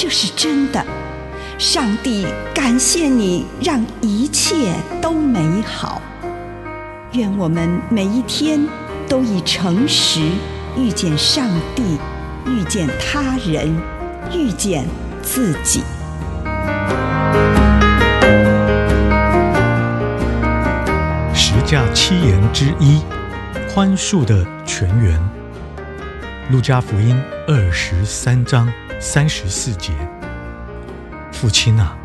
这是真的。上帝感谢你，让一切都美好。愿我们每一天都以诚实遇见上帝，遇见他人，遇见自己。十架七言之一，宽恕的泉源。路加福音二十三章三十四节。父亲啊，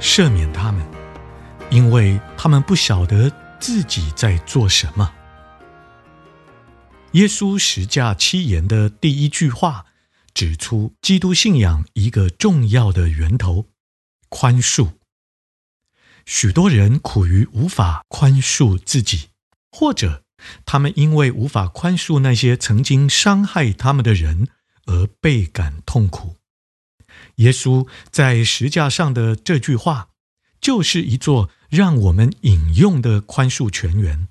赦免他们，因为他们不晓得自己在做什么。耶稣十架七言的第一句话，指出基督信仰一个重要的源头：宽恕。许多人苦于无法宽恕自己，或者他们因为无法宽恕那些曾经伤害他们的人而倍感痛苦。耶稣在十架上的这句话，就是一座让我们引用的宽恕泉源。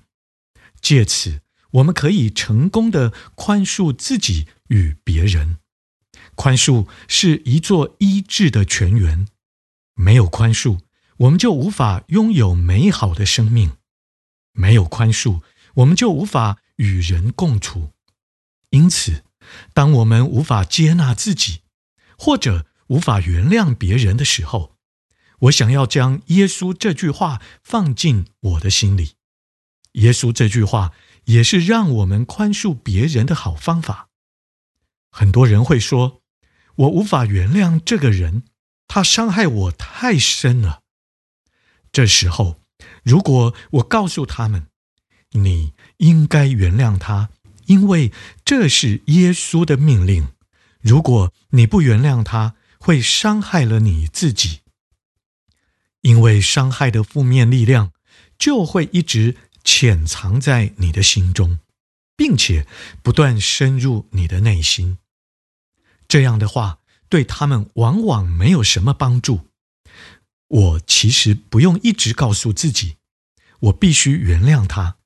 借此，我们可以成功的宽恕自己与别人。宽恕是一座医治的泉源，没有宽恕，我们就无法拥有美好的生命，没有宽恕，我们就无法与人共处。因此，当我们无法接纳自己，或者无法原谅别人的时候，我想要将耶稣这句话放进我的心里。耶稣这句话也是让我们宽恕别人的好方法。很多人会说：“我无法原谅这个人，他伤害我太深了。”这时候，如果我告诉他们，你应该原谅他，因为这是耶稣的命令。如果你不原谅他，会伤害了你自己。因为伤害的负面力量就会一直潜藏在你的心中，并且不断深入你的内心。这样的话，对他们往往没有什么帮助。我其实不用一直告诉自己，我必须原谅他，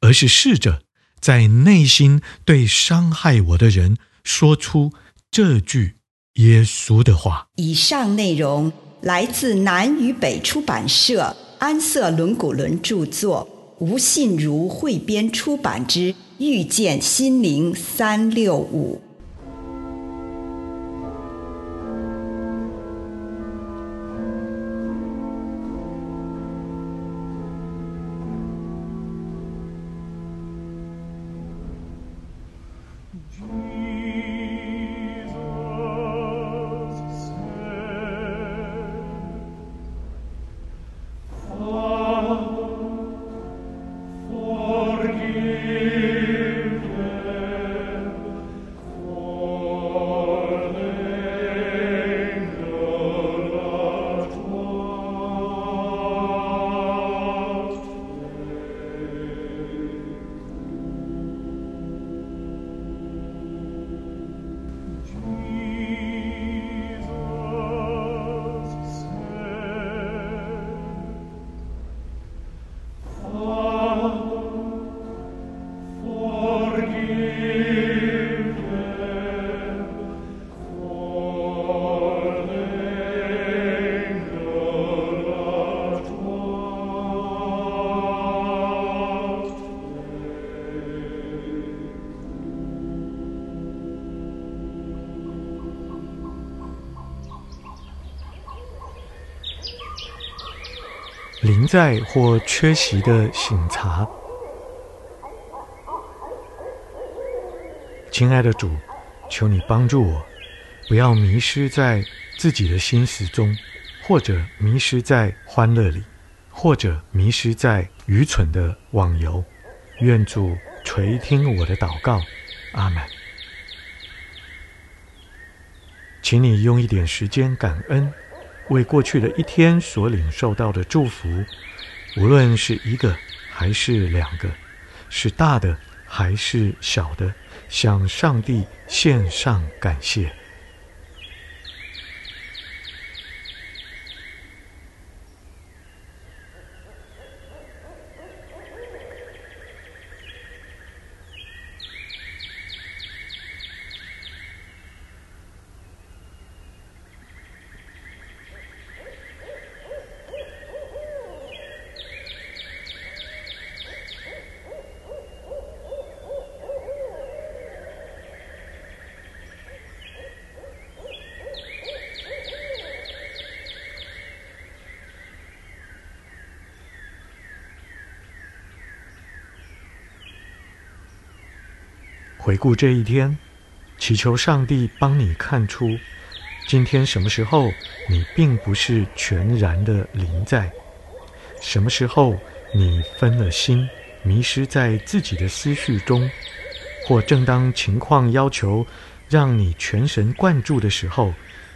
而是试着在内心对伤害我的人说出这句耶稣的话。以上内容来自南与北出版社安瑟伦古伦著作，吴信如汇编出版之《遇见心灵三六五》。临在或缺席的醒察，亲爱的主，求你帮助我，不要迷失在自己的心思中，或者迷失在欢乐里，或者迷失在愚蠢的网游。愿主垂听我的祷告，阿门。请你用一点时间感恩，为过去的一天所领受到的祝福，无论是一个还是两个，是大的还是小的，向上帝献上感谢。回顾这一天，祈求上帝帮你看出，今天什么时候你并不是全然的临在，什么时候你分了心，迷失在自己的思绪中，或正当情况要求让你全神贯注的时候，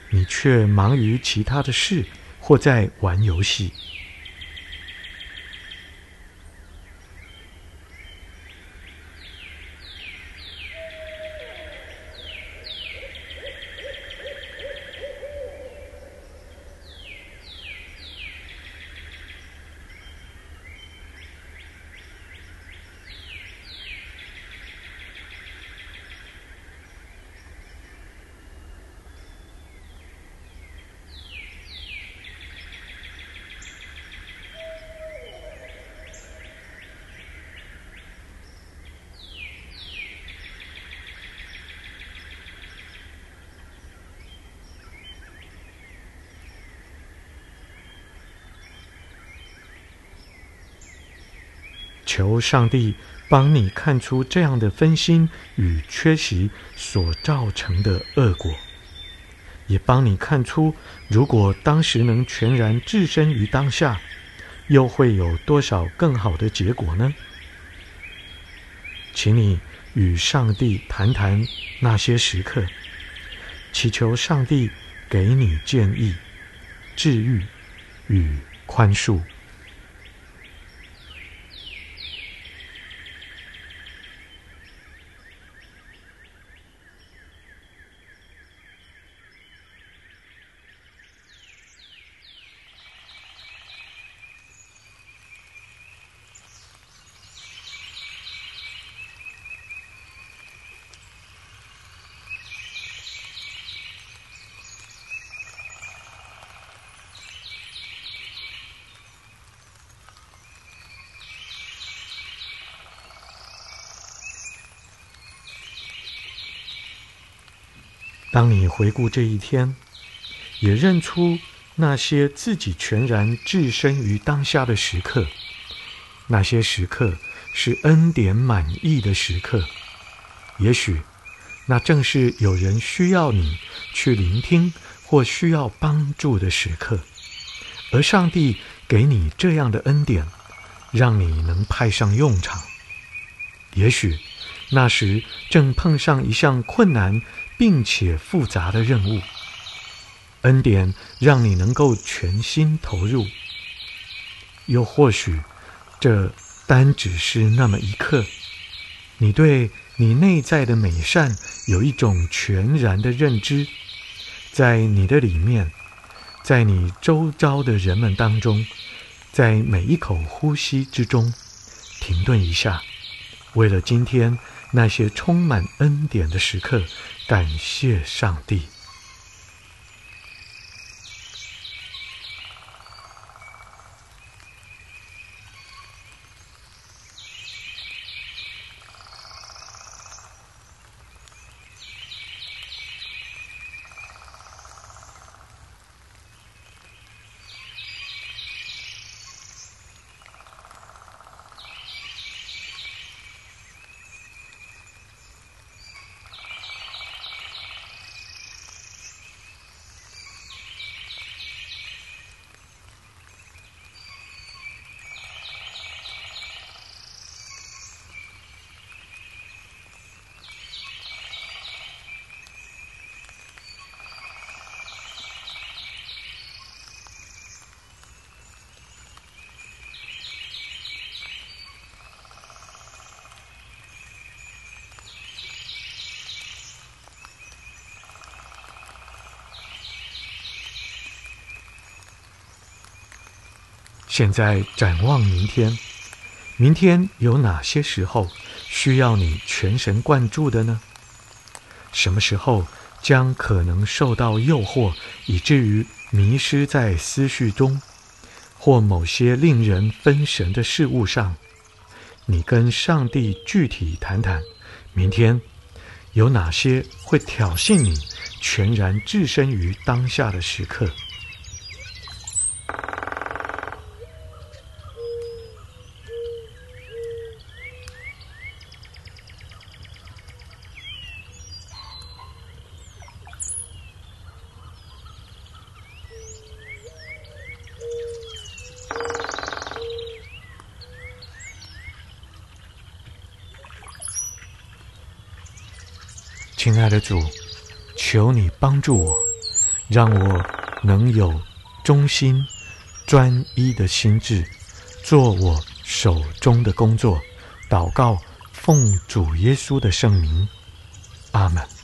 你却忙于其他的事，或在玩游戏。求上帝帮你看出这样的分心与缺席所造成的恶果，也帮你看出，如果当时能全然置身于当下，又会有多少更好的结果呢？请你与上帝谈谈那些时刻，祈求上帝给你建议、治愈与宽恕。当你回顾这一天，也认出那些自己全然置身于当下的时刻，那些时刻是恩典满溢的时刻。也许，那正是有人需要你去聆听或需要帮助的时刻，而上帝给你这样的恩典，让你能派上用场。也许，那时正碰上一项困难。并且复杂的任务，恩典让你能够全心投入。又或许，这单只是那么一刻，你对你内在的美善有一种全然的认知，在你的里面，在你周遭的人们当中，在每一口呼吸之中，停顿一下，为了今天那些充满恩典的时刻。感谢上帝。现在展望明天，明天有哪些时候需要你全神贯注的呢？什么时候将可能受到诱惑，以至于迷失在思绪中，或某些令人分神的事物上？你跟上帝具体谈谈，明天有哪些会挑衅你全然置身于当下的时刻？亲爱的主，求你帮助我，让我能有忠心、专一的心志，做我手中的工作。祷告，奉主耶稣的圣名，阿门。